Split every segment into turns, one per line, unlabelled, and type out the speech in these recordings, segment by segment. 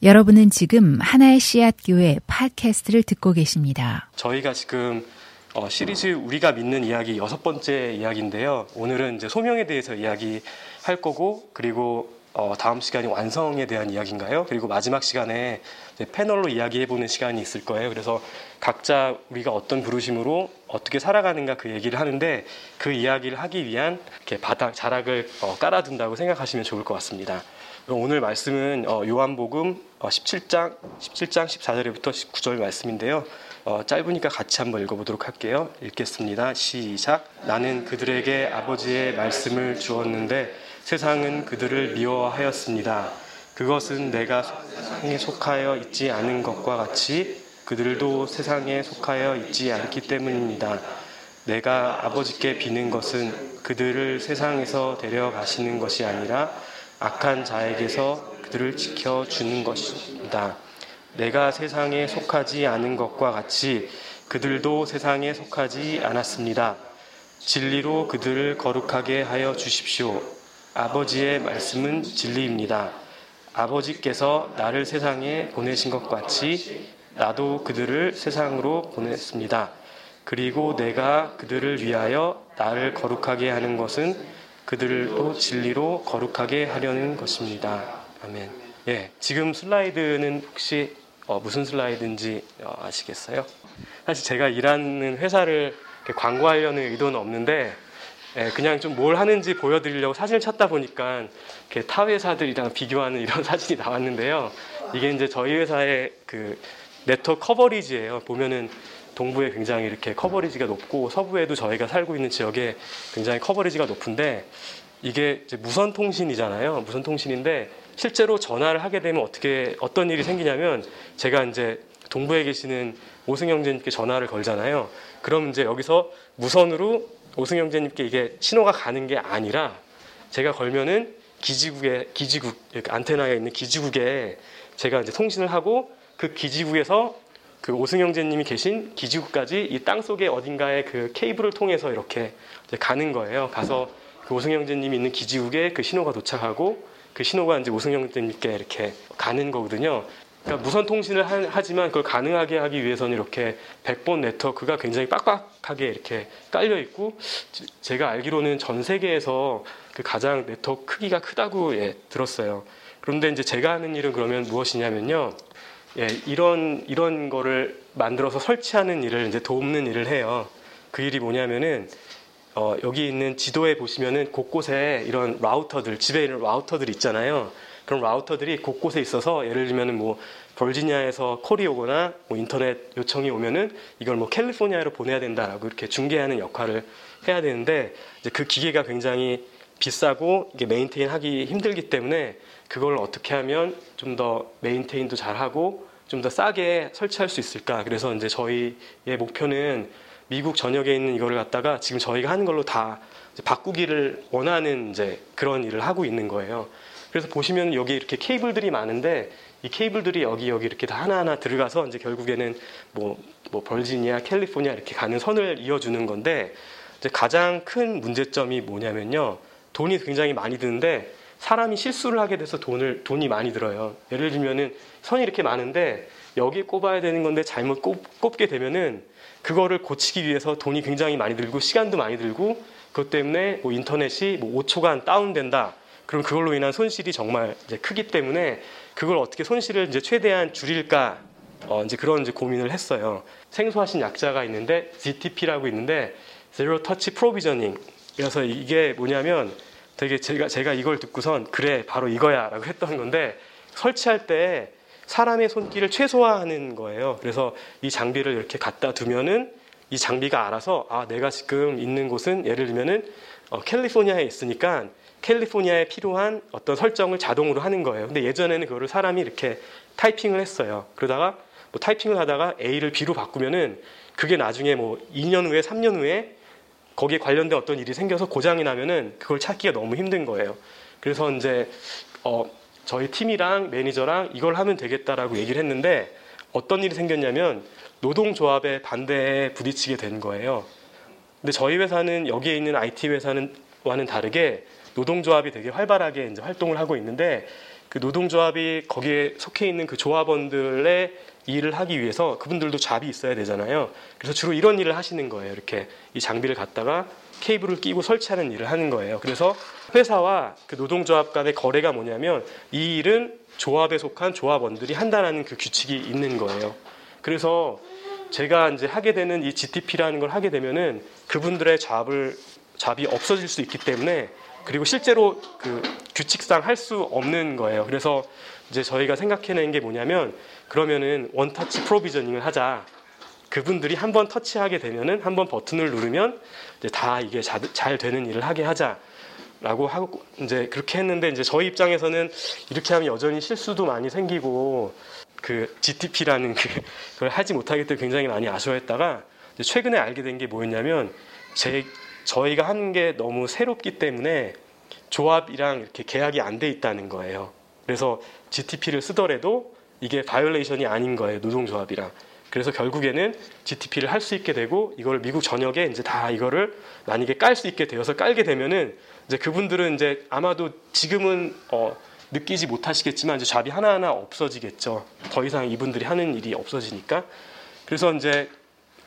여러분은 지금 하나의 씨앗 교회 팟캐스트를 듣고 계십니다.
저희가 지금 어, 시리즈 우리가 믿는 이야기 여섯 번째 이야기인데요. 오늘은 이제 소명에 대해서 이야기 할 거고 그리고 어, 다음 시간이 완성에 대한 이야기인가요? 그리고 마지막 시간에 패널로 이야기해보는 시간이 있을 거예요. 그래서 각자 우리가 어떤 부르심으로 어떻게 살아가는가 그 얘기를 하는데 그 이야기를 하기 위한 이렇게 바닥 자락을 어, 깔아둔다고 생각하시면 좋을 것 같습니다. 오늘 말씀은 어, 요한복음 17장 17장 14절부터 19절 말씀인데요. 어, 짧으니까 같이 한번 읽어보도록 할게요. 읽겠습니다. 시작. 나는 그들에게 아버지의 말씀을 주었는데 세상은 그들을 미워하였습니다. 그것은 내가 세상에 속하여 있지 않은 것과 같이 그들도 세상에 속하여 있지 않기 때문입니다. 내가 아버지께 비는 것은 그들을 세상에서 데려가시는 것이 아니라 악한 자에게서 그들을 지켜 주는 것입니다. 내가 세상에 속하지 않은 것과 같이 그들도 세상에 속하지 않았습니다. 진리로 그들을 거룩하게 하여 주십시오. 아버지의 말씀은 진리입니다. 아버지께서 나를 세상에 보내신 것 같이 나도 그들을 세상으로 보냈습니다. 그리고 내가 그들을 위하여 나를 거룩하게 하는 것은 그들도 진리로 거룩하게 하려는 것입니다. 아멘. 예, 지금 슬라이드는 혹시 어, 무슨 슬라이드인지 어, 아시겠어요? 사실 제가 일하는 회사를 광고하려는 의도는 없는데 예, 그냥 좀 뭘 하는지 보여드리려고 사진을 찾다 보니까 타 회사들이랑 비교하는 이런 사진이 나왔는데요. 이게 이제 저희 회사의 그 네트워크 커버리지예요. 보면은 동부에 굉장히 이렇게 커버리지가 높고 서부에도 저희가 살고 있는 지역에 굉장히 커버리지가 높은데 이게 무선 통신이잖아요. 무선 통신인데 실제로 전화를 하게 되면 어떻게 어떤 일이 생기냐면 제가 이제 동부에 계시는 오승 형제님께 전화를 걸잖아요. 그럼 이제 여기서 무선으로 오승 형제님께 이게 신호가 가는 게 아니라 제가 걸면은 기지국에 기지국 안테나에 있는 기지국에 제가 이제 통신을 하고 그 기지국에서 그 오승 형제님이 계신 기지국까지 이 땅 속에 어딘가에 그 케이블을 통해서 이렇게 가는 거예요. 가서 그 오승 형제님이 있는 기지국에 그 신호가 도착하고 그 신호가 이제 오승 형제님께 이렇게 가는 거거든요. 그러니까 무선 통신을 하지만 그걸 가능하게 하기 위해서는 이렇게 백번 네트워크가 굉장히 빡빡하게 이렇게 깔려 있고 제가 알기로는 전 세계에서 그 가장 네트워크 크기가 크다고 예, 들었어요. 그런데 이제 제가 하는 일은 그러면 무엇이냐면요. 예, 이런 이런 거를 만들어서 설치하는 일을 이제 돕는 일을 해요. 그 일이 뭐냐면은 어, 여기 있는 지도에 보시면은 곳곳에 이런 라우터들 집에 있는 라우터들 있잖아요. 그런 라우터들이 곳곳에 있어서 예를 들면은 뭐 버지니아에서 콜이 오거나 뭐 인터넷 요청이 오면은 이걸 뭐 캘리포니아로 보내야 된다라고 이렇게 중계하는 역할을 해야 되는데 이제 그 기계가 굉장히 비싸고 이게 maintain 하기 힘들기 때문에 그걸 어떻게 하면 좀 더 maintain도 잘하고 좀 더 싸게 설치할 수 있을까. 그래서 이제 저희의 목표는 미국 전역에 있는 이거를 갖다가 지금 저희가 하는 걸로 다 바꾸기를 원하는 이제 그런 일을 하고 있는 거예요. 그래서 보시면 여기 이렇게 케이블들이 많은데 이 케이블들이 여기 여기 이렇게 다 하나하나 들어가서 이제 결국에는 뭐, 뭐 벌지니아, 캘리포니아 이렇게 가는 선을 이어주는 건데 이제 가장 큰 문제점이 뭐냐면요. 돈이 굉장히 많이 드는데 사람이 실수를 하게 돼서 돈을 돈이 많이 들어요. 예를 들면은 선이 이렇게 많은데 여기 꼽아야 되는 건데 잘못 꼽, 게 되면은 그거를 고치기 위해서 돈이 굉장히 많이 들고 시간도 많이 들고 그것 때문에 뭐 인터넷이 뭐 5초간 다운된다. 그럼 그걸로 인한 손실이 정말 이제 크기 때문에 그걸 어떻게 손실을 이제 최대한 줄일까 어 이제 그런 이제 고민을 했어요. 생소하신 약자가 있는데 ZTP라고 있는데 Zero Touch Provisioning. 그래서 이게 뭐냐면 되게 제가 제가 이걸 듣고선 그래 바로 이거야라고 했던 건데 설치할 때 사람의 손길을 최소화하는 거예요. 그래서 이 장비를 이렇게 갖다 두면은 이 장비가 알아서 아 내가 지금 있는 곳은 예를 들면은 어, 캘리포니아에 있으니까 캘리포니아에 필요한 어떤 설정을 자동으로 하는 거예요. 근데 예전에는 그거를 사람이 이렇게 타이핑을 했어요. 그러다가 뭐 타이핑을 하다가 A를 B로 바꾸면은 그게 나중에 뭐 2년 후에 3년 후에 거기에 관련된 어떤 일이 생겨서 고장이 나면은 그걸 찾기가 너무 힘든 거예요. 그래서 이제 어, 저희 팀이랑 매니저랑 이걸 하면 되겠다라고 얘기를 했는데 어떤 일이 생겼냐면 노동조합의 반대에 부딪히게 된 거예요. 근데 저희 회사는 여기에 있는 IT 회사는 와는 다르게 노동조합이 되게 활발하게 이제 활동을 하고 있는데 그 노동조합이 거기에 속해 있는 그 조합원들의 일을 하기 위해서 그분들도 잡이 있어야 되잖아요. 그래서 주로 이런 일을 하시는 거예요. 이렇게 이 장비를 갖다가 케이블을 끼고 설치하는 일을 하는 거예요. 그래서 회사와 그 노동조합 간의 거래가 뭐냐면 이 일은 조합에 속한 조합원들이 한다라는 그 규칙이 있는 거예요. 그래서 제가 이제 하게 되는 이 GTP라는 걸 하게 되면은 그분들의 잡을 잡이 없어질 수 있기 때문에 그리고 실제로 그 규칙상 할 수 없는 거예요. 그래서 이제 저희가 생각해낸 게 뭐냐면 그러면은 원터치 프로비저닝을 하자. 그분들이 한 번 터치하게 되면은 한 번 버튼을 누르면 이제 다 이게 자, 잘 되는 일을 하게 하자 라고 하고 이제 그렇게 했는데 이제 저희 입장에서는 이렇게 하면 여전히 실수도 많이 생기고 그 GTP라는 그걸 하지 못하기 때문에 굉장히 많이 아쉬워했다가 최근에 알게 된 게 뭐였냐면 제 저희가 하는 게 너무 새롭기 때문에 조합이랑 이렇게 계약이 안 돼 있다는 거예요. 그래서 GTP를 쓰더라도 이게 violation이 아닌 거예요. 노동조합이랑. 그래서 결국에는 GTP를 할 수 있게 되고 이걸 미국 전역에 이제 다 이거를 만약에 깔 수 있게 되어서 깔게 되면은 이제 그분들은 이제 아마도 지금은 어 느끼지 못하시겠지만 이제 job이 하나하나 없어지겠죠. 더 이상 이분들이 하는 일이 없어지니까. 그래서 이제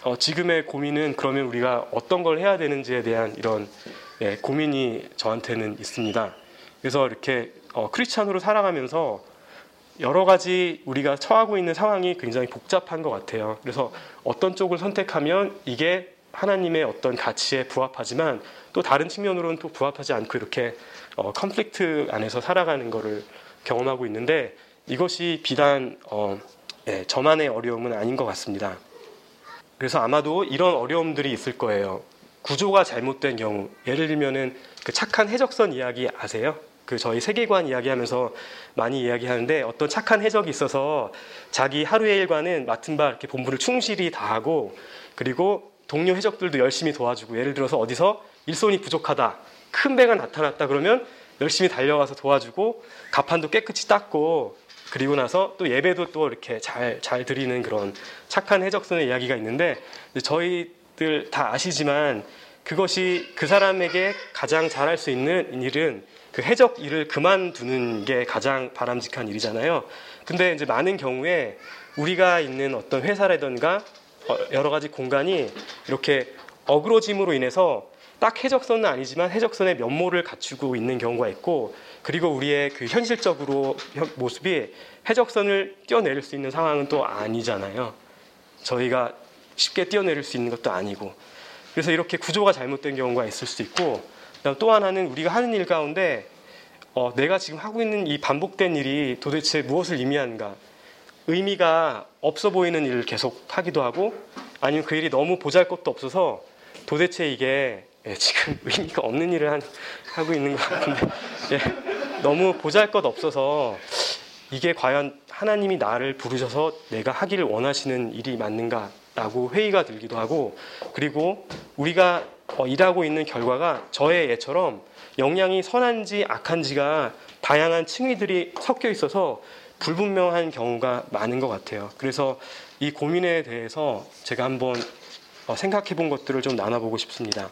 어 지금의 고민은 그러면 우리가 어떤 걸 해야 되는지에 대한 이런 예, 고민이 저한테는 있습니다. 그래서 이렇게 어 크리스찬으로 살아가면서 여러 가지 우리가 처하고 있는 상황이 굉장히 복잡한 것 같아요. 그래서 어떤 쪽을 선택하면 이게 하나님의 어떤 가치에 부합하지만 또 다른 측면으로는 또 부합하지 않고 이렇게 어, 컨플릭트 안에서 살아가는 것을 경험하고 있는데 이것이 비단 어, 예, 저만의 어려움은 아닌 것 같습니다. 그래서 아마도 이런 어려움들이 있을 거예요. 구조가 잘못된 경우, 예를 들면은 그 착한 해적선 이야기 아세요? 그 저희 세계관 이야기하면서 많이 이야기하는데 어떤 착한 해적이 있어서 자기 하루의 일과는 맡은 바 이렇게 본부를 충실히 다하고 그리고 동료 해적들도 열심히 도와주고 예를 들어서 어디서 일손이 부족하다 큰 배가 나타났다 그러면 열심히 달려가서 도와주고 가판도 깨끗이 닦고 그리고 나서 또 예배도 또 이렇게 잘, 잘 드리는 그런 착한 해적선의 이야기가 있는데 저희들 다 아시지만 그것이 그 사람에게 가장 잘할 수 있는 일은 그 해적 일을 그만두는 게 가장 바람직한 일이잖아요. 근데 이제 많은 경우에 우리가 있는 어떤 회사라든가 어, 여러 가지 공간이 이렇게 어그러짐으로 인해서 딱 해적선은 아니지만 해적선의 면모를 갖추고 있는 경우가 있고 그리고 우리의 그 현실적으로 모습이 해적선을 뛰어내릴 수 있는 상황은 또 아니잖아요. 저희가 쉽게 뛰어내릴 수 있는 것도 아니고 그래서 이렇게 구조가 잘못된 경우가 있을 수 있고 또 하나는 우리가 하는 일 가운데 어, 내가 지금 하고 있는 이 반복된 일이 도대체 무엇을 의미하는가? 의미가 없어 보이는 일을 계속 하기도 하고 아니면 그 일이 너무 보잘것도 없어서 도대체 이게 예, 지금 의미가 없는 일을 한, 하고 있는 것 같은데 예, 너무 보잘것 없어서 이게 과연 하나님이 나를 부르셔서 내가 하기를 원하시는 일이 맞는가라고 회의가 들기도 하고 그리고 우리가 어, 일하고 있는 결과가 저의 예처럼 영향이 선한지 악한지가 다양한 층위들이 섞여 있어서 불분명한 경우가 많은 것 같아요. 그래서 이 고민에 대해서 제가 한번 어, 생각해 본 것들을 좀 나눠보고 싶습니다.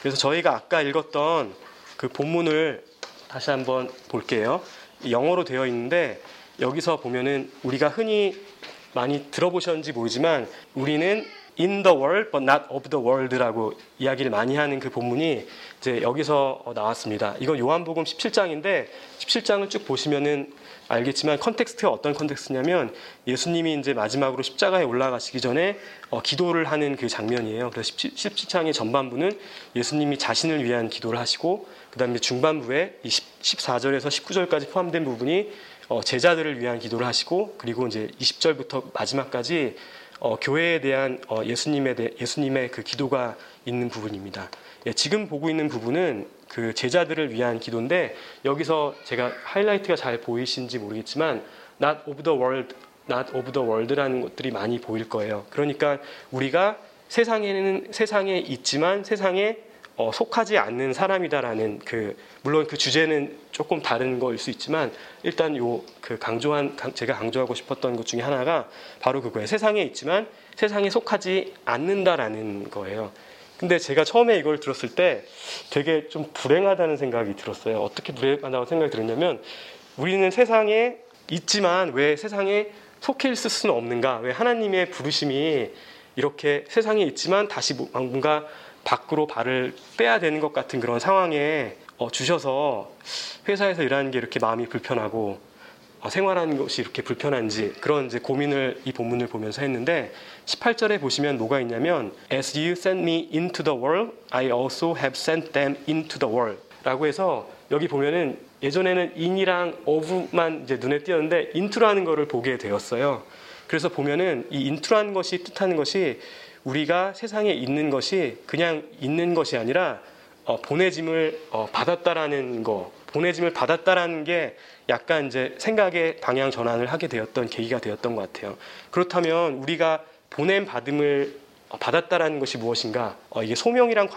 그래서 저희가 아까 읽었던 그 본문을 다시 한번 볼게요. 영어로 되어 있는데 여기서 보면은 우리가 흔히 많이 들어보셨는지 모르지만 우리는 in the world but not of the world라고 이야기를 많이 하는 그 본문이 이제 여기서 어, 나왔습니다. 이건 요한복음 17장인데 17장을 쭉 보시면은 알겠지만 context가 어떤 context냐면 예수님이 이제 마지막으로 십자가에 올라가시기 전에 어, 기도를 하는 그 장면이에요. 그래서 17, 장의 전반부는 예수님이 자신을 위한 기도를 하시고 그다음에 중반부에 이 14절에서 19절까지 포함된 부분이 어, 제자들을 위한 기도를 하시고 그리고 이제 20절부터 마지막까지 어, 교회에 대한 어, 예수님에 대, 예수님의 그 기도가 있는 부분입니다. 예, 지금 보고 있는 부분은 그 제자들을 위한 기도인데 여기서 제가 하이라이트가 잘 보이신지 모르겠지만 not of the world, not of the world라는 것들이 많이 보일 거예요. 그러니까 우리가 세상에는 세상에 있지만 세상에 어, 속하지 않는 사람이다라는 그 물론 그 주제는 조금 다른 거일 수 있지만 일단 요 그 강조한 제가 강조하고 싶었던 것 중에 하나가 바로 그거예요. 세상에 있지만 세상에 속하지 않는다라는 거예요. 근데 제가 처음에 이걸 들었을 때 되게 좀 불행하다는 생각이 들었어요. 어떻게 불행하다고 생각이 들었냐면 우리는 세상에 있지만 왜 세상에 속해 있을 수는 없는가? 왜 하나님의 부르심이 이렇게 세상에 있지만 다시 뭔가 밖으로 발을 빼야 되는 것 같은 그런 상황에 어, 주셔서 회사에서 일하는 게 이렇게 마음이 불편하고 어, 생활하는 것이 이렇게 불편한지 그런 이제 고민을 이 본문을 보면서 했는데 18절에 보시면 뭐가 있냐면 As you sent me into the world, I also have sent them into the world 라고 해서 여기 보면은 예전에는 in이랑 of만 이제 눈에 띄었는데 into라는 것을 보게 되었어요. 그래서 보면은 이 into라는 것이 뜻하는 것이 우리가 세상에 있는 것이 그냥 있는 것이 아니라 어, 보내짐을 어, 받았다라는 거, 보내짐을 받았다라는 게 약간 이제 생각의 방향 전환을 하게 되었던 계기가 되었던 것 같아요. 그렇다면 우리가 보냄 받음을 어, 받았다라는 것이 무엇인가? 어, 이게 소명이랑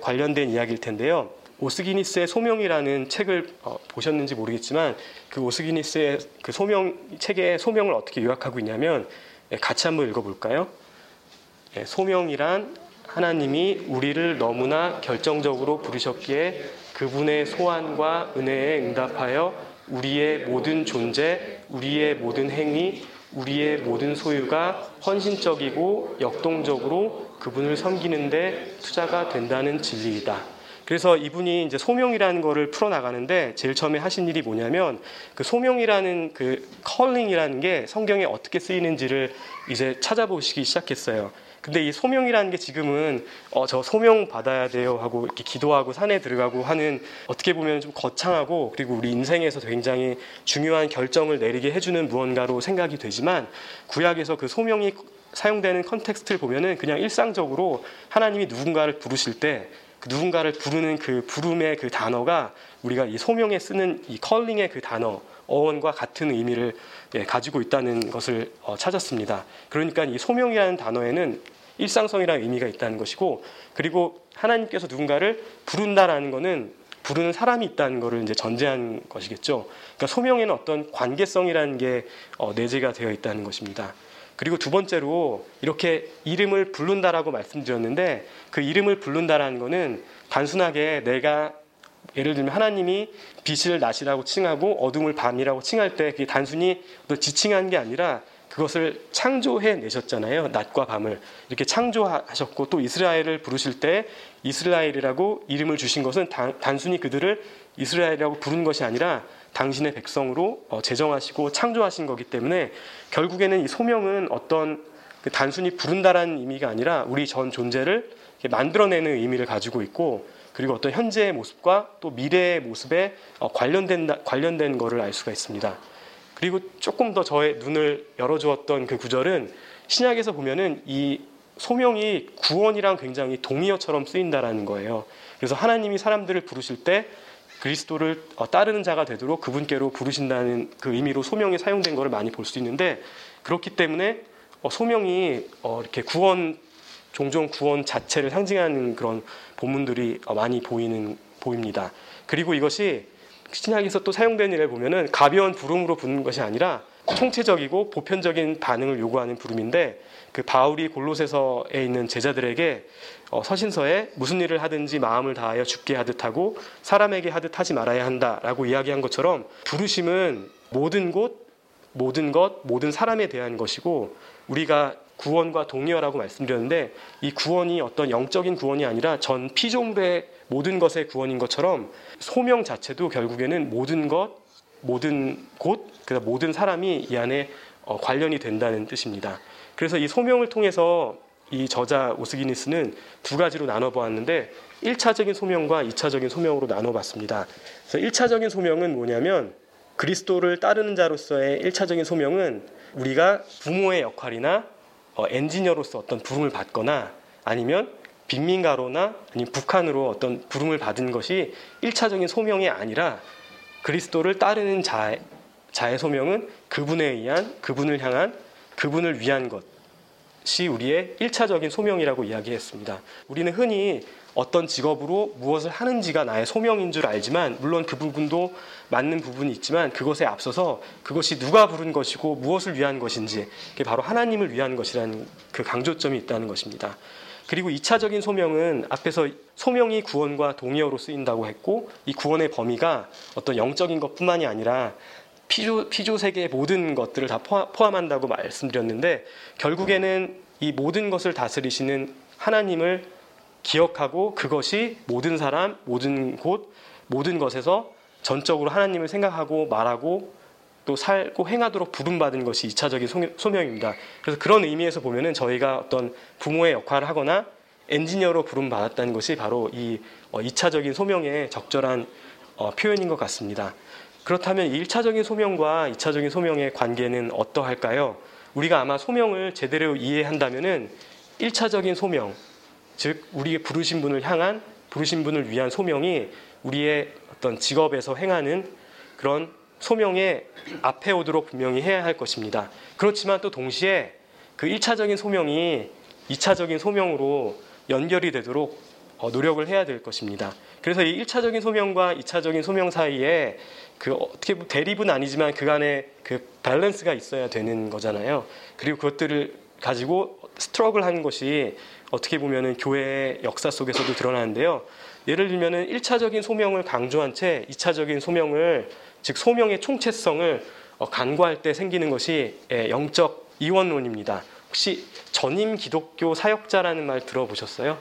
관련된 이야기일 텐데요. 오스기니스의 소명이라는 책을 어, 보셨는지 모르겠지만 그 오스기니스의 그 소명 책의 소명을 어떻게 요약하고 있냐면 예, 같이 한번 읽어볼까요? 예, 소명이란 하나님이 우리를 너무나 결정적으로 부르셨기에 그분의 소환과 은혜에 응답하여 우리의 모든 존재, 우리의 모든 행위, 우리의 모든 소유가 헌신적이고 역동적으로 그분을 섬기는데 투자가 된다는 진리이다. 그래서 이분이 이제 소명이라는 거를 풀어나가는데 제일 처음에 하신 일이 뭐냐면 그 소명이라는 그 calling이라는 게 성경에 어떻게 쓰이는지를 이제 찾아보시기 시작했어요. 근데 이 소명이라는 게 지금은 어, 저 소명 받아야 돼요 하고 이렇게 기도하고 산에 들어가고 하는 어떻게 보면 좀 거창하고 그리고 우리 인생에서 굉장히 중요한 결정을 내리게 해주는 무언가로 생각이 되지만 구약에서 그 소명이 사용되는 context를 보면은 그냥 일상적으로 하나님이 누군가를 부르실 때 그 누군가를 부르는 그 부름의 그 단어가 우리가 이 소명에 쓰는 이 calling의 그 단어 어원과 같은 의미를 예, 가지고 있다는 것을 어, 찾았습니다. 그러니까 이 소명이라는 단어에는 일상성이라는 의미가 있다는 것이고 그리고 하나님께서 누군가를 부른다라는 것은 부르는 사람이 있다는 것을 이제 전제한 것이겠죠. 그러니까 소명에는 어떤 관계성이라는 게 어, 내재가 되어 있다는 것입니다. 그리고 두 번째로 이렇게 이름을 부른다라고 말씀드렸는데 그 이름을 부른다라는 것은 단순하게 내가 예를 들면 하나님이 빛을 낮이라고 칭하고 어둠을 밤이라고 칭할 때 그게 단순히 지칭한 게 아니라 그것을 창조해 내셨잖아요. 낮과 밤을. 이렇게 창조하셨고 또 이스라엘을 부르실 때 이스라엘이라고 이름을 주신 것은 단순히 그들을 이스라엘이라고 부른 것이 아니라 당신의 백성으로 어, 제정하시고 창조하신 거기 때문에 결국에는 이 소명은 어떤 그 단순히 부른다라는 의미가 아니라 우리 전 존재를 만들어내는 의미를 가지고 있고 그리고 어떤 현재의 모습과 또 미래의 모습에 어, 관련된 관련된 것을 알 수가 있습니다. 그리고 조금 더 저의 눈을 열어주었던 그 구절은 신약에서 보면은 이 소명이 구원이랑 굉장히 동의어처럼 쓰인다라는 거예요. 그래서 하나님이 사람들을 부르실 때 그리스도를 어, 따르는 자가 되도록 그분께로 부르신다는 그 의미로 소명이 사용된 것을 많이 볼 수 있는데 그렇기 때문에 어, 소명이 어, 이렇게 구원 종종 구원 자체를 상징하는 그런 본문들이 많이 보이는 보입니다. 그리고 이것이 신약에서 또 사용된 일을 보면은 가벼운 부름으로 부는 것이 아니라 총체적이고 보편적인 반응을 요구하는 부름인데 그 바울이 골로새서에 있는 제자들에게 어, 서신서에 무슨 일을 하든지 마음을 다하여 죽게 하듯 하고 사람에게 하듯 하지 말아야 한다라고 이야기한 것처럼 부르심은 모든 곳, 모든 것, 모든 사람에 대한 것이고 우리가 구원과 동의어라고 말씀드렸는데 이 구원이 어떤 영적인 구원이 아니라 전 피조물의 모든 것의 구원인 것처럼 소명 자체도 결국에는 모든 것, 모든 곳, 그다 모든 사람이 이 안에 어, 관련이 된다는 뜻입니다. 그래서 이 소명을 통해서 이 저자 오스기니스는 두 가지로 나눠 보았는데 1차적인 소명과 2차적인 소명으로 나눠 봤습니다. 그래서 1차적인 소명은 뭐냐면 그리스도를 따르는 자로서의 1차적인 소명은 우리가 부모의 역할이나 어, 엔지니어로서 어떤 부름을 받거나 아니면 빈민가로나 아니면 북한으로 어떤 부름을 받은 것이 1차적인 소명이 아니라 그리스도를 따르는 자의, 자의 소명은 그분에 의한 그분을 향한 그분을 위한 것이 우리의 1차적인 소명이라고 이야기했습니다. 우리는 흔히 어떤 직업으로 무엇을 하는지가 나의 소명인 줄 알지만 물론 그 부분도 맞는 부분이 있지만 그것에 앞서서 그것이 누가 부른 것이고 무엇을 위한 것인지 그게 바로 하나님을 위한 것이라는 그 강조점이 있다는 것입니다. 그리고 2차적인 소명은 앞에서 소명이 구원과 동의어로 쓰인다고 했고 이 구원의 범위가 어떤 영적인 것뿐만이 아니라 피조, 피조 세계의 모든 것들을 다 포함한다고 말씀드렸는데 결국에는 이 모든 것을 다스리시는 하나님을 기억하고 그것이 모든 사람, 모든 곳, 모든 것에서 전적으로 하나님을 생각하고 말하고 또 살고 행하도록 부름받은 것이 2차적인 소명입니다. 그래서 그런 의미에서 보면은 저희가 어떤 부모의 역할을 하거나 엔지니어로 부름받았다는 것이 바로 이 2차적인 어, 소명의 적절한 어, 표현인 것 같습니다. 그렇다면 1차적인 소명과 2차적인 소명의 관계는 어떠할까요? 우리가 아마 소명을 제대로 이해한다면은 1차적인 소명, 즉 우리의 부르신 분을 향한 부르신 분을 위한 소명이 우리의 어떤 직업에서 행하는 그런 소명의 앞에 오도록 분명히 해야 할 것입니다. 그렇지만 또 동시에 그 1차적인 소명이 2차적인 소명으로 연결이 되도록 어, 노력을 해야 될 것입니다. 그래서 이 1차적인 소명과 2차적인 소명 사이에 그 어떻게 대립은 아니지만 그간의 그 밸런스가 있어야 되는 거잖아요. 그리고 그것들을 가지고 스트럭을 하는 것이 어떻게 보면은 교회의 역사 속에서도 드러나는데요. 예를 들면은 1차적인 소명을 강조한 채 2차적인 소명을 즉 소명의 총체성을 어, 간과할 때 생기는 것이 예, 영적 이원론입니다. 혹시 전임 기독교 사역자라는 말 들어보셨어요?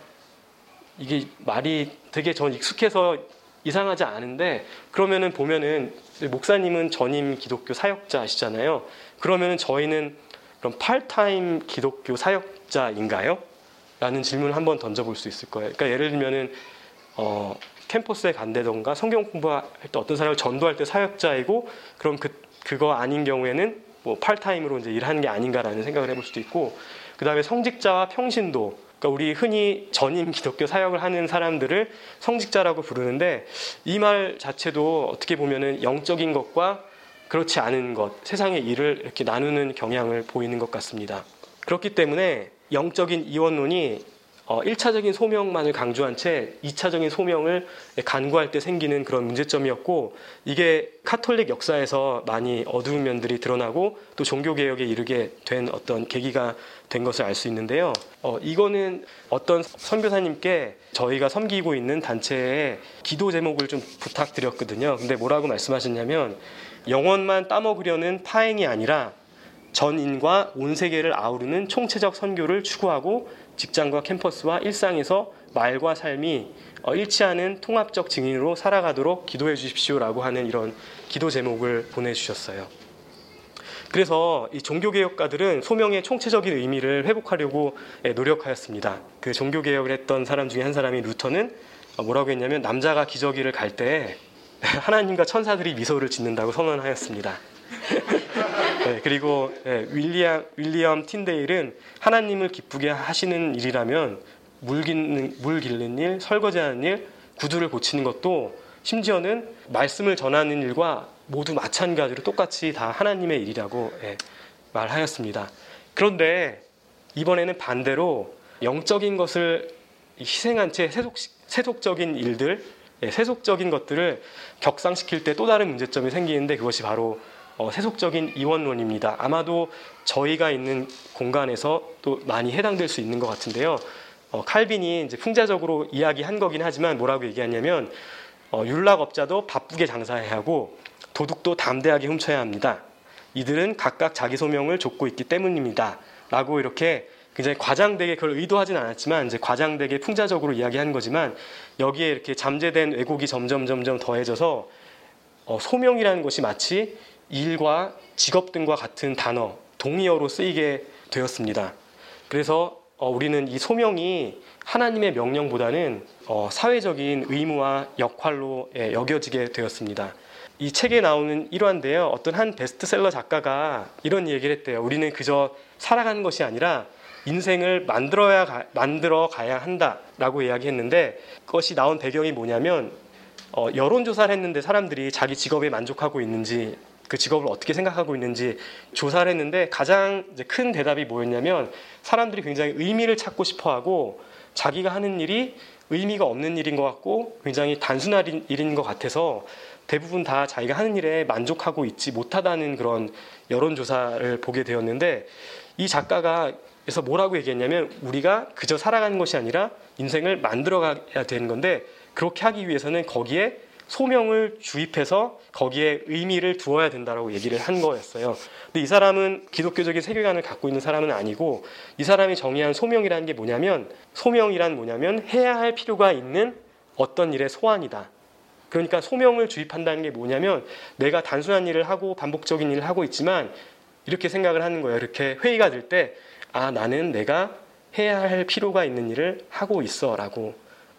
이게 말이 되게 전 익숙해서 이상하지 않은데 그러면은 보면은 목사님은 전임 기독교 사역자시잖아요. 그러면은 저희는 그럼 팔타임 기독교 사역자인가요? 라는 질문을 한번 던져볼 수 있을 거예요. 그러니까 예를 들면은 어, 캠퍼스에 간다던가 성경 공부할 때 어떤 사람을 전도할 때 사역자이고 그럼 그 그거 아닌 경우에는 뭐 팔타임으로 이제 일하는 게 아닌가라는 생각을 해볼 수도 있고 그 다음에 성직자와 평신도 그러니까 우리 흔히 전임 기독교 사역을 하는 사람들을 성직자라고 부르는데 이 말 자체도 어떻게 보면은 영적인 것과 그렇지 않은 것, 세상의 일을 이렇게 나누는 경향을 보이는 것 같습니다. 그렇기 때문에 영적인 이원론이 어, 1차적인 소명만을 강조한 채 2차적인 소명을 간구할 때 생기는 그런 문제점이었고 이게 카톨릭 역사에서 많이 어두운 면들이 드러나고 또 종교개혁에 이르게 된 어떤 계기가 된 것을 알 수 있는데요. 어, 이거는 어떤 선교사님께 저희가 섬기고 있는 단체의 기도 제목을 좀 부탁드렸거든요. 근데 뭐라고 말씀하셨냐면 영원만 따먹으려는 파행이 아니라 전인과 온 세계를 아우르는 총체적 선교를 추구하고 직장과 캠퍼스와 일상에서 말과 삶이 어, 일치하는 통합적 증인으로 살아가도록 기도해 주십시오라고 하는 이런 기도 제목을 보내주셨어요. 그래서 이 종교개혁가들은 소명의 총체적인 의미를 회복하려고 예, 노력하였습니다. 그 종교개혁을 했던 사람 중에 한 사람이 루터는 어, 뭐라고 했냐면 남자가 기저귀를 갈 때 하나님과 천사들이 미소를 짓는다고 선언하였습니다. 네, 그리고 네, 윌리엄, 윌리엄 틴데일은 하나님을 기쁘게 하시는 일이라면 물 깃는, 물 길는 일, 설거지하는 일, 구두를 고치는 것도 심지어는 말씀을 전하는 일과 모두 마찬가지로 똑같이 다 하나님의 일이라고 예, 말하였습니다. 그런데 이번에는 반대로 영적인 것을 희생한 채 세속, 세속적인 일들, 예, 세속적인 것들을 격상시킬 때 또 다른 문제점이 생기는데 그것이 바로 어, 세속적인 이원론입니다. 아마도 저희가 있는 공간에서 또 많이 해당될 수 있는 것 같은데요. 어, 칼빈이 이제 풍자적으로 이야기한 거긴 하지만 뭐라고 얘기하냐면 어, 율락업자도 바쁘게 장사해야 하고 도둑도 담대하게 훔쳐야 합니다. 이들은 각각 자기 소명을 좇고 있기 때문입니다. 라고 이렇게 굉장히 과장되게 그걸 의도하진 않았지만 이제 과장되게 풍자적으로 이야기한 거지만 여기에 이렇게 잠재된 왜곡이 점점 점점 더해져서 어, 소명이라는 것이 마치 일과 직업 등과 같은 단어, 동의어로 쓰이게 되었습니다. 그래서 어, 우리는 이 소명이 하나님의 명령보다는 어, 사회적인 의무와 역할로 예, 여겨지게 되었습니다. 이 책에 나오는 일화인데요. 어떤 한 베스트셀러 작가가 이런 얘기를 했대요. 우리는 그저 살아가는 것이 아니라 인생을 만들어야 가, 만들어 가야 한다라고 이야기했는데 그것이 나온 배경이 뭐냐면 어, 여론조사를 했는데 사람들이 자기 직업에 만족하고 있는지 그 직업을 어떻게 생각하고 있는지 조사를 했는데 가장 큰 대답이 뭐였냐면 사람들이 굉장히 의미를 찾고 싶어 하고 자기가 하는 일이 의미가 없는 일인 것 같고 굉장히 단순한 일인 것 같아서 대부분 다 자기가 하는 일에 만족하고 있지 못하다는 그런 여론조사를 보게 되었는데 이 작가가 그래서 뭐라고 얘기했냐면 우리가 그저 살아가는 것이 아니라 인생을 만들어가야 되는 건데 그렇게 하기 위해서는 거기에 소명을 주입해서 거기에 의미를 두어야 된다라고 얘기를 한 거였어요. 근데 이 사람은 기독교적인 세계관을 갖고 있는 사람은 아니고 이 사람이 정의한 소명이라는 게 뭐냐면 소명이란 뭐냐면 해야 할 필요가 있는 어떤 일의 소환이다. 그러니까 소명을 주입한다는 게 뭐냐면 내가 단순한 일을 하고 반복적인 일을 하고 있지만 이렇게 생각을 하는 거예요. 이렇게 회의가 될 때, 아, 나는 내가 해야 할 필요가 있는 일을 하고 있어. 라고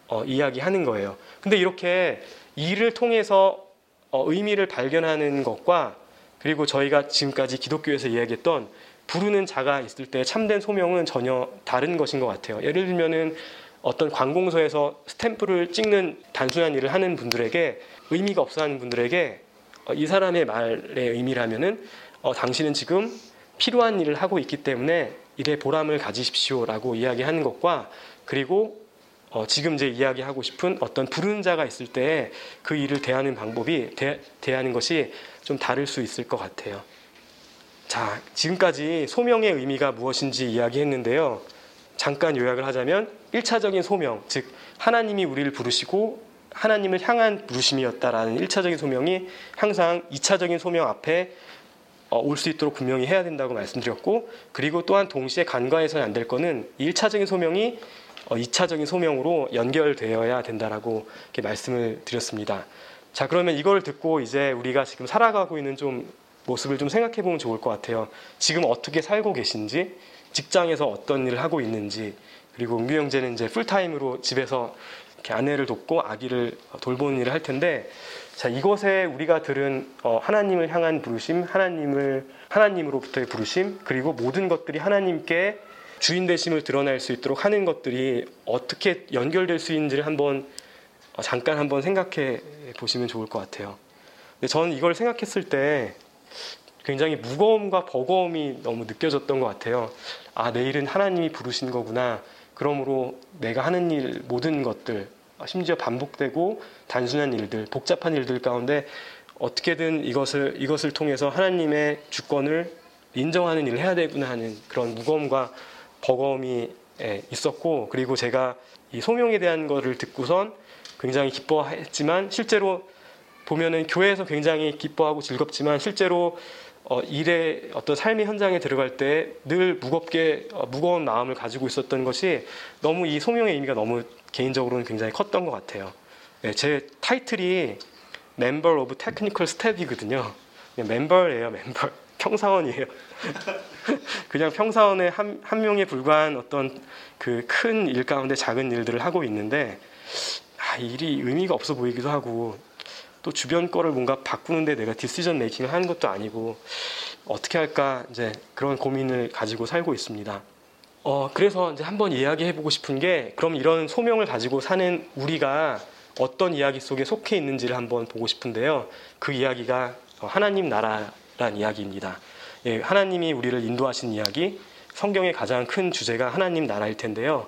어, 이야기하는 거예요. 근데 이렇게 일을 통해서 어, 의미를 발견하는 것과 그리고 저희가 지금까지 기독교에서 이야기했던 부르는 자가 있을 때 참된 소명은 전혀 다른 것인 것 같아요. 예를 들면은 어떤 관공서에서 스탬프를 찍는 단순한 일을 하는 분들에게 의미가 없어 하는 분들에게 어, 이 사람의 말의 의미라면은 어, 당신은 지금 필요한 일을 하고 있기 때문에 일에 보람을 가지십시오라고 이야기하는 것과 그리고 어, 지금 이제 이야기하고 싶은 어떤 부르는 자가 있을 때 그 일을 대하는 방법이 대, 대하는 것이 좀 다를 수 있을 것 같아요. 자, 지금까지 소명의 의미가 무엇인지 이야기했는데요. 잠깐 요약을 하자면 1차적인 소명, 즉 하나님이 우리를 부르시고 하나님을 향한 부르심이었다라는 1차적인 소명이 항상 2차적인 소명 앞에 어, 올수 있도록 분명히 해야 된다고 말씀드렸고 그리고 또한 동시에 간과해서는 안 될 거는 1차적인 소명이 2차적인 어, 소명으로 연결되어야 된다라고 이렇게 말씀을 드렸습니다. 자, 그러면 이걸 듣고 이제 우리가 지금 살아가고 있는 좀 모습을 좀 생각해 보면 좋을 것 같아요. 지금 어떻게 살고 계신지, 직장에서 어떤 일을 하고 있는지, 그리고 은규 형제는 이제 풀타임으로 집에서 이렇게 아내를 돕고 아기를 돌보는 일을 할 텐데, 자, 이것에 우리가 들은 어, 하나님을 향한 부르심, 하나님을, 하나님으로부터의 부르심, 그리고 모든 것들이 하나님께 주인 되심을 드러낼 수 있도록 하는 것들이 어떻게 연결될 수 있는지를 한번 어, 잠깐 한번 생각해 보시면 좋을 것 같아요. 근데 저는 이걸 생각했을 때 굉장히 무거움과 버거움이 너무 느껴졌던 것 같아요. 아, 내일은 하나님이 부르신 거구나. 그러므로 내가 하는 일, 모든 것들, 심지어 반복되고 단순한 일들, 복잡한 일들 가운데 어떻게든 이것을, 이것을 통해서 하나님의 주권을 인정하는 일을 해야 되구나 하는 그런 무거움과 버거움이 예, 있었고, 그리고 제가 이 소명에 대한 것을 듣고선 굉장히 기뻐했지만 실제로 보면은 교회에서 굉장히 기뻐하고 즐겁지만 실제로 어, 일의 어떤 삶의 현장에 들어갈 때 늘 무겁게 어, 무거운 마음을 가지고 있었던 것이 너무 이 소명의 의미가 너무 개인적으로는 굉장히 컸던 것 같아요. 네, 제 타이틀이 Member of Technical Staff이거든요. 멤버예요, 멤버. 평사원이에요. 그냥 평사원의 한, 한 명에 불과한 어떤 그 큰 일 가운데 작은 일들을 하고 있는데 아, 일이 의미가 없어 보이기도 하고 또 주변 거를 뭔가 바꾸는데 내가 디시전 메이킹을 하는 것도 아니고 어떻게 할까 이제 그런 고민을 가지고 살고 있습니다. 어, 그래서 이제 한번 이야기해 보고 싶은 게 그럼 이런 소명을 가지고 사는 우리가 어떤 이야기 속에 속해 있는지를 한번 보고 싶은데요. 그 이야기가 하나님 나라란 이야기입니다. 예, 하나님이 우리를 인도하신 이야기, 성경의 가장 큰 주제가 하나님 나라일 텐데요.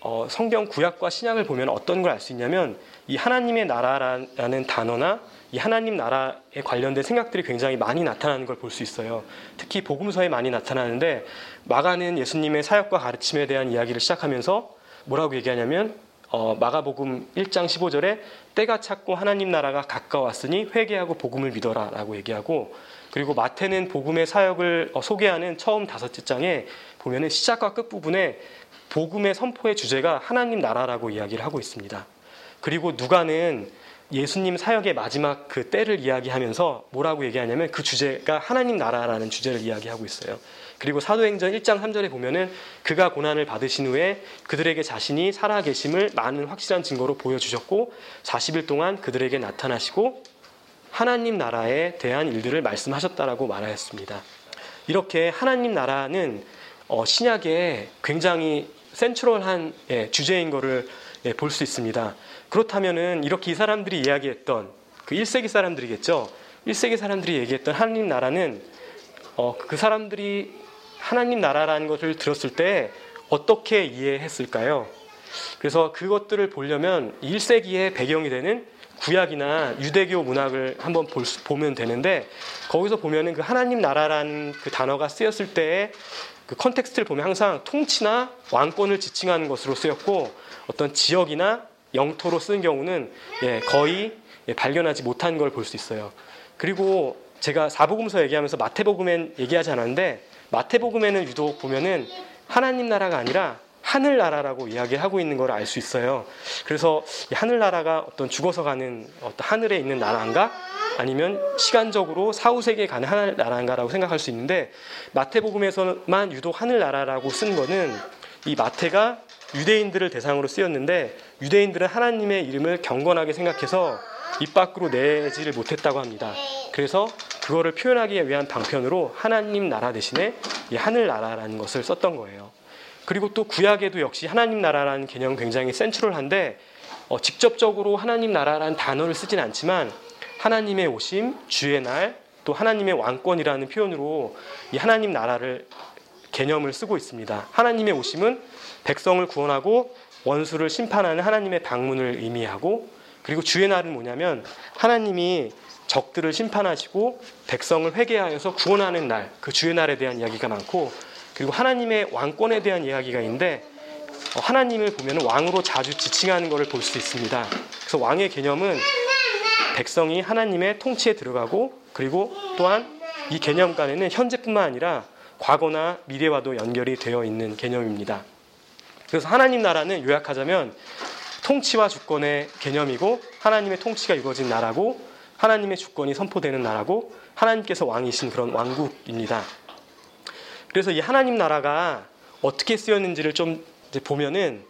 어, 성경 구약과 신약을 보면 어떤 걸 알 수 있냐면 이 하나님의 나라라는 단어나 이 하나님 나라에 관련된 생각들이 굉장히 많이 나타나는 걸 볼 수 있어요. 특히 복음서에 많이 나타나는데 마가는 예수님의 사역과 가르침에 대한 이야기를 시작하면서 뭐라고 얘기하냐면 어, 마가복음 1장 15절에 때가 찼고 하나님 나라가 가까웠으니 회개하고 복음을 믿어라라고 얘기하고 그리고 마태는 복음의 사역을 어, 소개하는 처음 다섯째 장에 보면은 시작과 끝 부분에 복음의 선포의 주제가 하나님 나라라고 이야기를 하고 있습니다. 그리고 누가는 예수님 사역의 마지막 그 때를 이야기하면서 뭐라고 얘기하냐면 그 주제가 하나님 나라라는 주제를 이야기하고 있어요. 그리고 사도행전 1장 3절에 보면은 그가 고난을 받으신 후에 그들에게 자신이 살아계심을 많은 확실한 증거로 보여주셨고 40일 동안 그들에게 나타나시고 하나님 나라에 대한 일들을 말씀하셨다라고 말하였습니다. 이렇게 하나님 나라는 어, 신약에 굉장히 센트럴한 예, 주제인 것을 예, 볼 수 있습니다. 그렇다면은 이렇게 이 사람들이 이야기했던 그 1세기 사람들이겠죠. 1세기 사람들이 얘기했던 하나님 나라는 어, 그 사람들이 하나님 나라라는 것을 들었을 때 어떻게 이해했을까요? 그래서 그것들을 보려면 1세기의 배경이 되는 구약이나 유대교 문학을 한번 볼 수, 보면 되는데 거기서 보면은 그 하나님 나라라는 그 단어가 쓰였을 때의 그 context를 보면 항상 통치나 왕권을 지칭하는 것으로 쓰였고 어떤 지역이나 영토로 쓰는 경우는 예, 거의 예, 발견하지 못한 걸 볼 수 있어요. 그리고 제가 사복음서 얘기하면서 마태복음엔 얘기하지 않았는데 마태복음에는 유독 보면은 하나님 나라가 아니라 하늘나라라고 이야기하고 있는 걸 알 수 있어요. 그래서 하늘나라가 어떤 죽어서 가는 어떤 하늘에 있는 나라인가? 아니면 시간적으로 사후세계에 가는 하늘나라인가라고 생각할 수 있는데 마태복음에서만 유독 하늘나라라고 쓴 거는 이 마태가 유대인들을 대상으로 쓰였는데 유대인들은 하나님의 이름을 경건하게 생각해서 입 밖으로 내지를 못했다고 합니다. 그래서 그거를 표현하기 위한 방편으로 하나님 나라 대신에 이 하늘 나라라는 것을 썼던 거예요. 그리고 또 구약에도 역시 하나님 나라라는 개념 굉장히 센트럴한데 어, 직접적으로 하나님 나라라는 단어를 쓰진 않지만 하나님의 오심, 주의 날, 또 하나님의 왕권이라는 표현으로 이 하나님 나라를 개념을 쓰고 있습니다. 하나님의 오심은 백성을 구원하고 원수를 심판하는 하나님의 방문을 의미하고 그리고 주의 날은 뭐냐면 하나님이 적들을 심판하시고 백성을 회개하여서 구원하는 날, 그 주의 날에 대한 이야기가 많고 그리고 하나님의 왕권에 대한 이야기가 있는데 어, 하나님을 보면 왕으로 자주 지칭하는 것을 볼 수 있습니다. 그래서 왕의 개념은 백성이 하나님의 통치에 들어가고 그리고 또한 이 개념 간에는 현재뿐만 아니라 과거나 미래와도 연결이 되어 있는 개념입니다. 그래서 하나님 나라는 요약하자면 통치와 주권의 개념이고 하나님의 통치가 이루어진 나라고 하나님의 주권이 선포되는 나라고 하나님께서 왕이신 그런 왕국입니다. 그래서 이 하나님 나라가 어떻게 쓰였는지를 좀 보면은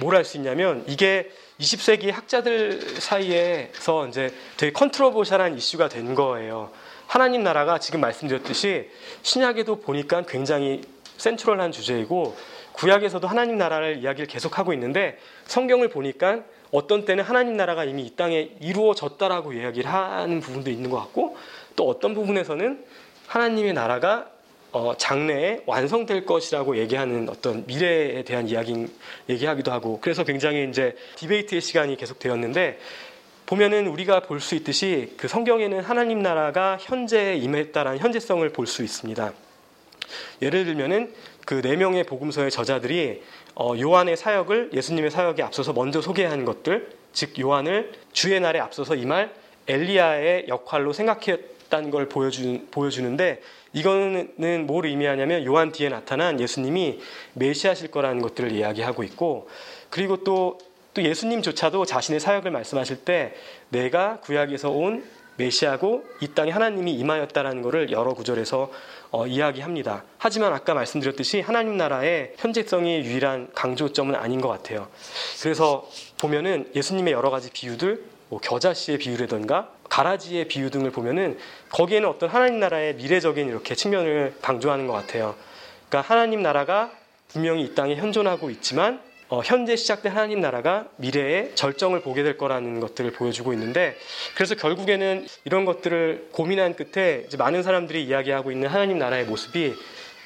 뭘할수 있냐면 이게 20세기 학자들 사이에서 이제 되게 컨트로버셜한 이슈가 된 거예요. 하나님 나라가 지금 말씀드렸듯이 신약에도 보니까 굉장히 센트럴한 주제이고 구약에서도 하나님 나라를 이야기를 계속하고 있는데 성경을 보니까 어떤 때는 하나님 나라가 이미 이 땅에 이루어졌다라고 이야기를 하는 부분도 있는 것 같고 또 어떤 부분에서는 하나님의 나라가 어, 장래에 완성될 것이라고 얘기하는 어떤 미래에 대한 이야기 얘기하기도 하고 그래서 굉장히 이제 디베이트의 시간이 계속 되었는데 보면은 우리가 볼 수 있듯이 그 성경에는 하나님 나라가 현재에 임했다라는 현재성을 볼 수 있습니다. 예를 들면은 그 네 명의 복음서의 저자들이 어, 요한의 사역을 예수님의 사역에 앞서서 먼저 소개한 것들, 즉 요한을 주의 날에 앞서서 이 말 엘리야의 역할로 생각했다는 걸 보여주, 보여주는데 이거는 뭘 의미하냐면 요한 뒤에 나타난 예수님이 메시아실 거라는 것들을 이야기하고 있고 그리고 또, 또 예수님조차도 자신의 사역을 말씀하실 때 내가 구약에서 온 메시아고 이 땅에 하나님이 임하였다라는 것을 여러 구절에서 어, 이야기합니다. 하지만 아까 말씀드렸듯이 하나님 나라의 현재성이 유일한 강조점은 아닌 것 같아요. 그래서 보면은 예수님의 여러 가지 비유들, 뭐 겨자씨의 비유라든가 가라지의 비유 등을 보면은 거기에는 어떤 하나님 나라의 미래적인 이렇게 측면을 강조하는 것 같아요. 그러니까 하나님 나라가 분명히 이 땅에 현존하고 있지만 어, 현재 시작된 하나님 나라가 미래에 절정을 보게 될 거라는 것들을 보여주고 있는데 그래서 결국에는 이런 것들을 고민한 끝에 많은 사람들이 이야기하고 있는 하나님 나라의 모습이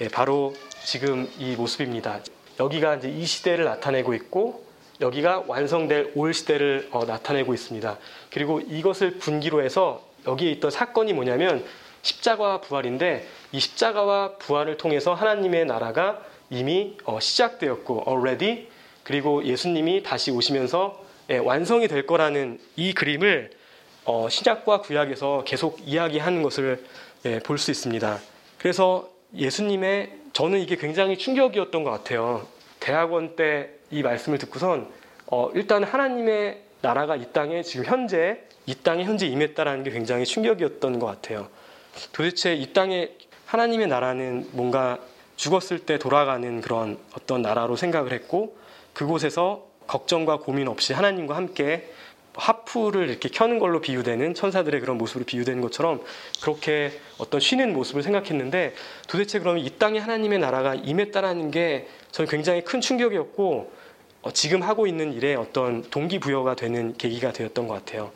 예, 바로 지금 이 모습입니다. 여기가 이제 이 시대를 나타내고 있고 여기가 완성될 올 시대를 어, 나타내고 있습니다. 그리고 이것을 분기로 해서 여기에 있던 사건이 뭐냐면 십자가와 부활인데 이 십자가와 부활을 통해서 하나님의 나라가 이미 어, 시작되었고 already 그리고 예수님이 다시 오시면서 예, 완성이 될 거라는 이 그림을 어, 신약과 구약에서 계속 이야기하는 것을 예, 볼 수 있습니다. 그래서 예수님의 저는 이게 굉장히 충격이었던 것 같아요. 대학원 때 이 말씀을 듣고선 어, 일단 하나님의 나라가 이 땅에 지금 현재 이 땅에 현재 임했다라는 게 굉장히 충격이었던 것 같아요. 도대체 이 땅에 하나님의 나라는 뭔가 죽었을 때 돌아가는 그런 어떤 나라로 생각을 했고 그곳에서 걱정과 고민 없이 하나님과 함께 하프를 이렇게 켜는 걸로 비유되는 천사들의 그런 모습으로 비유되는 것처럼 그렇게 어떤 쉬는 모습을 생각했는데 도대체 그러면 이 땅에 하나님의 나라가 임했다라는 게 저는 굉장히 큰 충격이었고 어, 지금 하고 있는 일에 어떤 동기부여가 되는 계기가 되었던 것 같아요.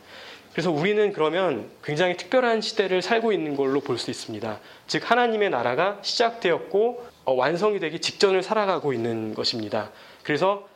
그래서 우리는 그러면 굉장히 특별한 시대를 살고 있는 걸로 볼 수 있습니다. 즉 하나님의 나라가 시작되었고 어, 완성이 되기 직전을 살아가고 있는 것입니다. 그래서 어,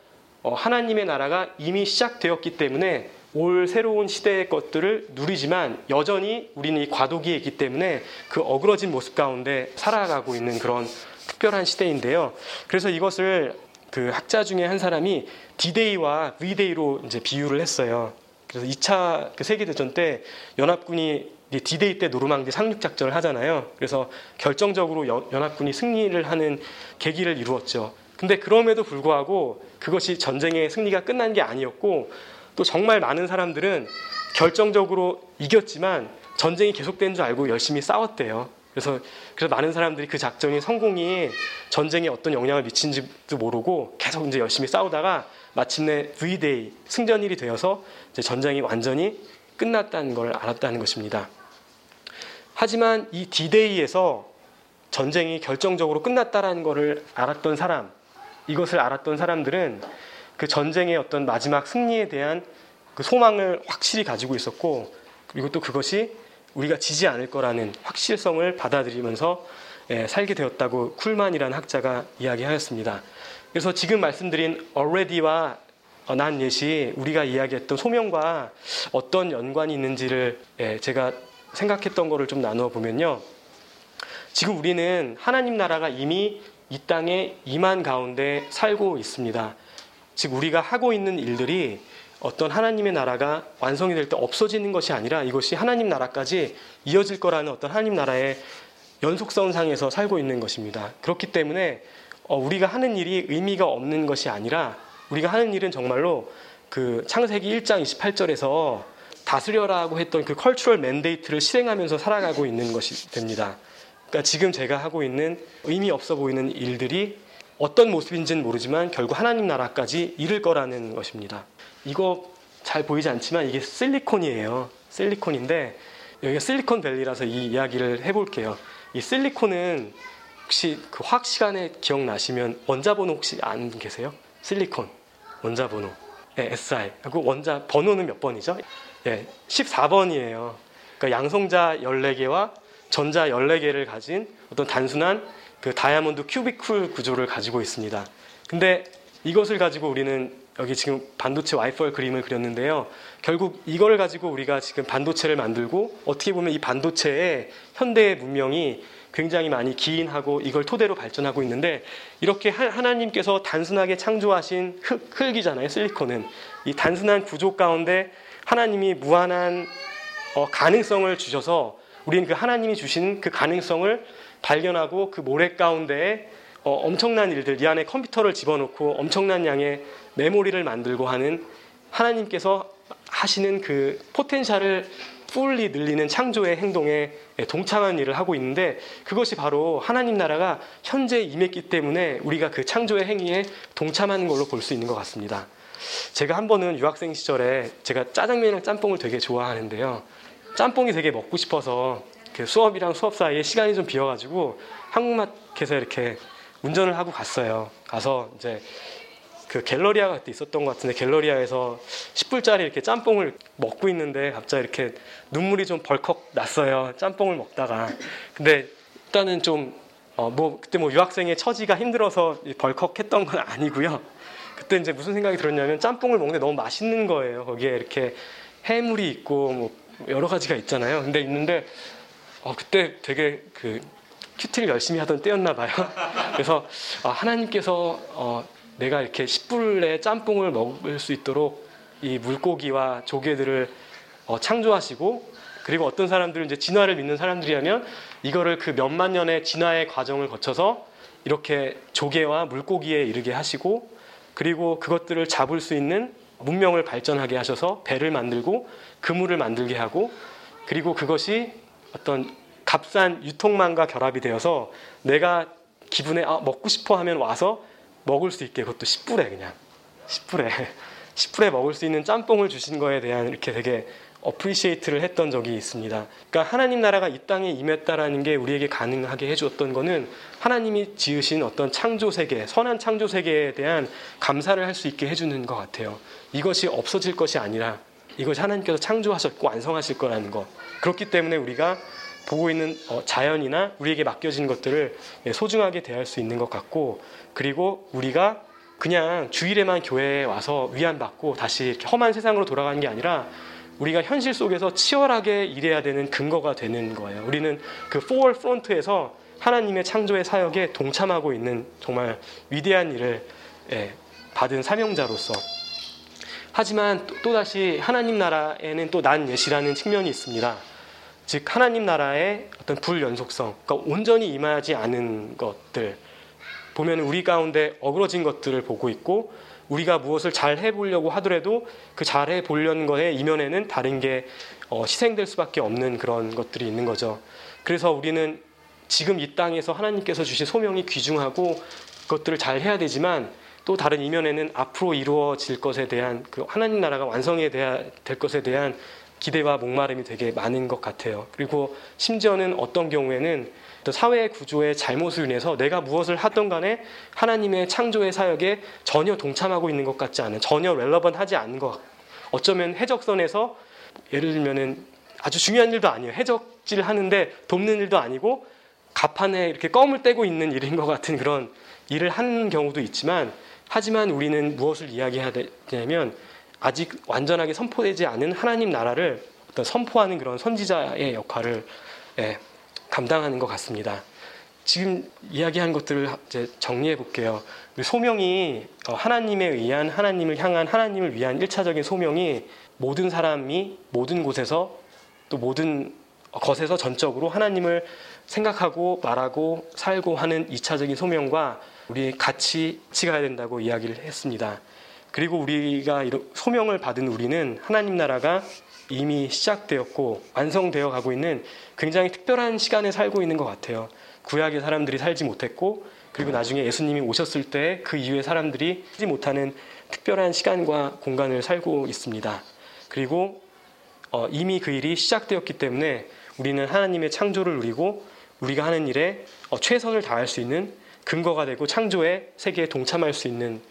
하나님의 나라가 이미 시작되었기 때문에 올 새로운 시대의 것들을 누리지만 여전히 우리는 이 과도기에 있기 때문에 그 어그러진 모습 가운데 살아가고 있는 그런 특별한 시대인데요. 그래서 이것을 그 학자 중에 한 사람이 디데이와 V-Day로 이제 비유를 했어요. 그래서 2차 그 세계대전 때 연합군이 디데이 때 노르망디 상륙 작전을 하잖아요. 그래서 결정적으로 연, 연합군이 승리를 하는 계기를 이루었죠. 근데 그럼에도 불구하고 그것이 전쟁의 승리가 끝난 게 아니었고 또 정말 많은 사람들은 결정적으로 이겼지만 전쟁이 계속된 줄 알고 열심히 싸웠대요. 그래서 그래서 많은 사람들이 그 작전이 성공이 전쟁에 어떤 영향을 미친지도 모르고 계속 이제 열심히 싸우다가 마침내 V-Day 승전일이 되어서 이제 전쟁이 완전히 끝났다는 걸 알았다는 것입니다. 하지만 이 D-Day에서 전쟁이 결정적으로 끝났다라는 것을 알았던 사람, 이것을 알았던 사람들은 그 전쟁의 어떤 마지막 승리에 대한 그 소망을 확실히 가지고 있었고 그리고 또 그것이 우리가 지지 않을 거라는 확실성을 받아들이면서 예, 살게 되었다고 쿨만이라는 학자가 이야기하였습니다. 그래서 지금 말씀드린 already와 난 예시 우리가 이야기했던 소명과 어떤 연관이 있는지를 예, 제가 생각했던 거를 좀 나누어 보면요. 지금 우리는 하나님 나라가 이미 이 땅에 임한 가운데 살고 있습니다. 즉 우리가 하고 있는 일들이 어떤 하나님의 나라가 완성이 될 때 없어지는 것이 아니라 이것이 하나님 나라까지 이어질 거라는 어떤 하나님 나라의 연속선상에서 살고 있는 것입니다. 그렇기 때문에 어, 우리가 하는 일이 의미가 없는 것이 아니라 우리가 하는 일은 정말로 그 창세기 1장 28절에서 다스려라고 했던 그 컬처럴 맨데이트를 실행하면서 살아가고 있는 것이 됩니다. 그러니까 지금 제가 하고 있는 의미 없어 보이는 일들이 어떤 모습인지는 모르지만 결국 하나님 나라까지 이를 거라는 것입니다. 이거 잘 보이지 않지만 이게 실리콘이에요. 실리콘인데 여기가 실리콘 밸리라서 이 이야기를 해볼게요. 이 실리콘은 혹시 그 화학 시간에 기억나시면 원자 번호 혹시 안 계세요? 실리콘 원자 번호 네, SI 하고 원자 번호는 몇 번이죠? 네, 14번이에요. 그러니까 양성자 14개와 전자 14개를 가진 어떤 단순한 그 다이아몬드 큐비쿨 구조를 가지고 있습니다. 근데 이것을 가지고 우리는 여기 지금 반도체 와이퍼 그림을 그렸는데요. 결국 이걸 가지고 우리가 지금 반도체를 만들고 어떻게 보면 이 반도체에 현대의 문명이 굉장히 많이 기인하고 이걸 토대로 발전하고 있는데 이렇게 하나님께서 단순하게 창조하신 흙, 흙이잖아요. 실리콘은 이 단순한 구조 가운데 하나님이 무한한 어, 가능성을 주셔서 우리는 그 하나님이 주신 그 가능성을 발견하고 그 모래 가운데에 어, 엄청난 일들, 이 안에 컴퓨터를 집어넣고 엄청난 양의 메모리를 만들고 하는 하나님께서 하시는 그 포텐셜을 풀리 늘리는 창조의 행동에 동참한 일을 하고 있는데 그것이 바로 하나님 나라가 현재 임했기 때문에 우리가 그 창조의 행위에 동참하는 걸로 볼 수 있는 것 같습니다. 제가 한 번은 유학생 시절에 제가 짜장면이랑 짬뽕을 되게 좋아하는데요. 짬뽕이 되게 먹고 싶어서 그 수업이랑 수업 사이에 시간이 좀 비어가지고 한국마켓에 이렇게 운전을 하고 갔어요. 가서 이제 그 갤러리아 같은 있었던 것 같은데 갤러리아에서 10불짜리 이렇게 짬뽕을 먹고 있는데 갑자기 이렇게 눈물이 좀 벌컥 났어요. 짬뽕을 먹다가. 근데 일단은 좀, 어, 뭐, 그때 뭐 유학생의 처지가 힘들어서 벌컥 했던 건 아니고요. 그때 이제 무슨 생각이 들었냐면 짬뽕을 먹는데 너무 맛있는 거예요. 거기에 이렇게 해물이 있고 뭐 여러 가지가 있잖아요. 근데 있는데, 어, 그때 되게 그 큐티를 열심히 하던 때였나 봐요. 그래서 어, 하나님께서 어, 내가 이렇게 10불의 짬뽕을 먹을 수 있도록 이 물고기와 조개들을 어, 창조하시고 그리고 어떤 사람들은 이제 진화를 믿는 사람들이라면 이거를 그 몇만 년의 진화의 과정을 거쳐서 이렇게 조개와 물고기에 이르게 하시고 그리고 그것들을 잡을 수 있는 문명을 발전하게 하셔서 배를 만들고 그물을 만들게 하고 그리고 그것이 어떤 값싼 유통망과 결합이 되어서 내가 기분에 아, 먹고 싶어 하면 와서 먹을 수 있게 그것도 10불에 그냥 10불에 10불에 먹을 수 있는 짬뽕을 주신 거에 대한 이렇게 되게 어프리시에이트를 했던 적이 있습니다. 그러니까 하나님 나라가 이 땅에 임했다라는 게 우리에게 가능하게 해주었던 거는 하나님이 지으신 어떤 창조 세계, 선한 창조 세계에 대한 감사를 할 수 있게 해주는 것 같아요. 이것이 없어질 것이 아니라 이것이 하나님께서 창조하셨고 완성하실 거라는 것. 그렇기 때문에 우리가 보고 있는 어, 자연이나 우리에게 맡겨진 것들을 예, 소중하게 대할 수 있는 것 같고 그리고 우리가 그냥 주일에만 교회에 와서 위안받고 다시 험한 세상으로 돌아가는 게 아니라 우리가 현실 속에서 치열하게 일해야 되는 근거가 되는 거예요. 우리는 그 포월 프론트에서 하나님의 창조의 사역에 동참하고 있는 정말 위대한 일을 예, 받은 사명자로서 하지만 또- 또다시 하나님 나라에는 또 난 예시라는 측면이 있습니다. 즉 하나님 나라의 어떤 불연속성, 그러니까 온전히 임하지 않은 것들 보면 우리 가운데 어그러진 것들을 보고 있고 우리가 무엇을 잘 해보려고 하더라도 그 잘 해보려는 거에 이면에는 다른 게 어, 희생될 수밖에 없는 그런 것들이 있는 거죠. 그래서 우리는 지금 이 땅에서 하나님께서 주신 소명이 귀중하고 그것들을 잘 해야 되지만 또 다른 이면에는 앞으로 이루어질 것에 대한 그 하나님 나라가 완성이 될 것에 대한 기대와 목마름이 되게 많은 것 같아요. 그리고 심지어는 어떤 경우에는 또 사회 구조의 잘못을 인해서 내가 무엇을 하던 간에 하나님의 창조의 사역에 전혀 동참하고 있는 것 같지 않은 전혀 relevant하지 않은 것 어쩌면 해적선에서 예를 들면은 아주 중요한 일도 아니에요. 해적질 하는데 돕는 일도 아니고 갑판에 이렇게 껌을 떼고 있는 일인 것 같은 그런 일을 하는 경우도 있지만 하지만 우리는 무엇을 이야기해야 되냐면 아직 완전하게 선포되지 않은 하나님 나라를 어떤 선포하는 그런 선지자의 역할을 예, 감당하는 것 같습니다. 지금 이야기한 것들을 이제 정리해 볼게요. 우리 소명이 어, 하나님에 의한 하나님을 향한 하나님을 위한 일차적인 소명이 모든 사람이 모든 곳에서 또 모든 것에서 전적으로 하나님을 생각하고 말하고 살고 하는 이차적인 소명과 우리 같이 같이 가야 된다고 이야기를 했습니다. 그리고 우리가 소명을 받은 우리는 하나님 나라가 이미 시작되었고 완성되어 가고 있는 굉장히 특별한 시간에 살고 있는 것 같아요. 구약의 사람들이 살지 못했고 그리고 나중에 예수님이 오셨을 때 그 이후의 사람들이 살지 못하는 특별한 시간과 공간을 살고 있습니다. 그리고 어, 이미 그 일이 시작되었기 때문에 우리는 하나님의 창조를 누리고 우리가 하는 일에 어, 최선을 다할 수 있는 근거가 되고 창조의 세계에 동참할 수 있는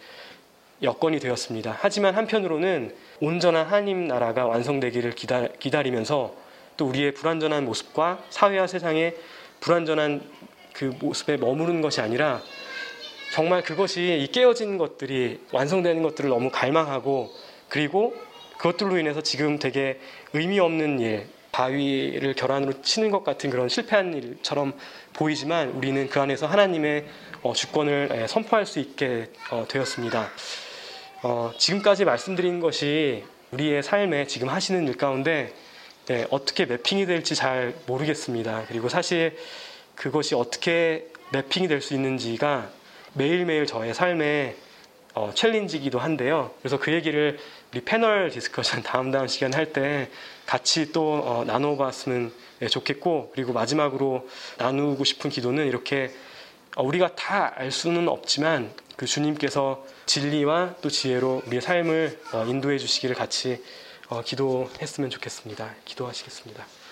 여건이 되었습니다. 하지만 한편으로는 온전한 하나님 나라가 완성되기를 기다, 기다리면서 또 우리의 불완전한 모습과 사회와 세상의 불완전한 그 모습에 머무르는 것이 아니라 정말 그것이 이 깨어진 것들이 완성되는 것들을 너무 갈망하고 그리고 그것들로 인해서 지금 되게 의미 없는 일, 바위를 결안으로 치는 것 같은 그런 실패한 일처럼 보이지만 우리는 그 안에서 하나님의 어, 주권을 예, 선포할 수 있게 어, 되었습니다. 어, 지금까지 말씀드린 것이 우리의 삶에 지금 하시는 일 가운데 네, 어떻게 mapping이 될지 잘 모르겠습니다. 그리고 사실 그것이 어떻게 mapping이 될 수 있는지가 매일매일 저의 삶에 어, challenge기도 한데요. 그래서 그 얘기를 우리 panel discussion 다음 다음 시간 할 때 같이 또 어, 나눠봤으면 예, 좋겠고 그리고 마지막으로 나누고 싶은 기도는 이렇게 어, 우리가 다 알 수는 없지만 그 주님께서 진리와 또 지혜로 우리의 삶을 어, 인도해 주시기를 같이 어, 기도했으면 좋겠습니다. 기도하시겠습니다.